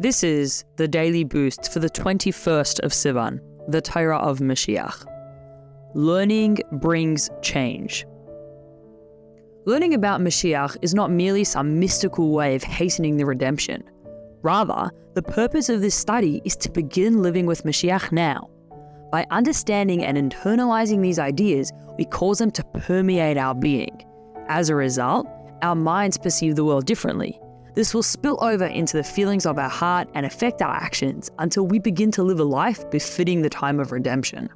This is the daily boost for the 21st of Sivan, the Torah of Mashiach. Learning brings change. Learning about Mashiach is not merely some mystical way of hastening the redemption. Rather, the purpose of this study is to begin living with Mashiach now. By understanding and internalizing these ideas, we cause them to permeate our being. As a result, our minds perceive the world differently, this will spill over into the feelings of our heart and affect our actions until we begin to live a life befitting the time of redemption.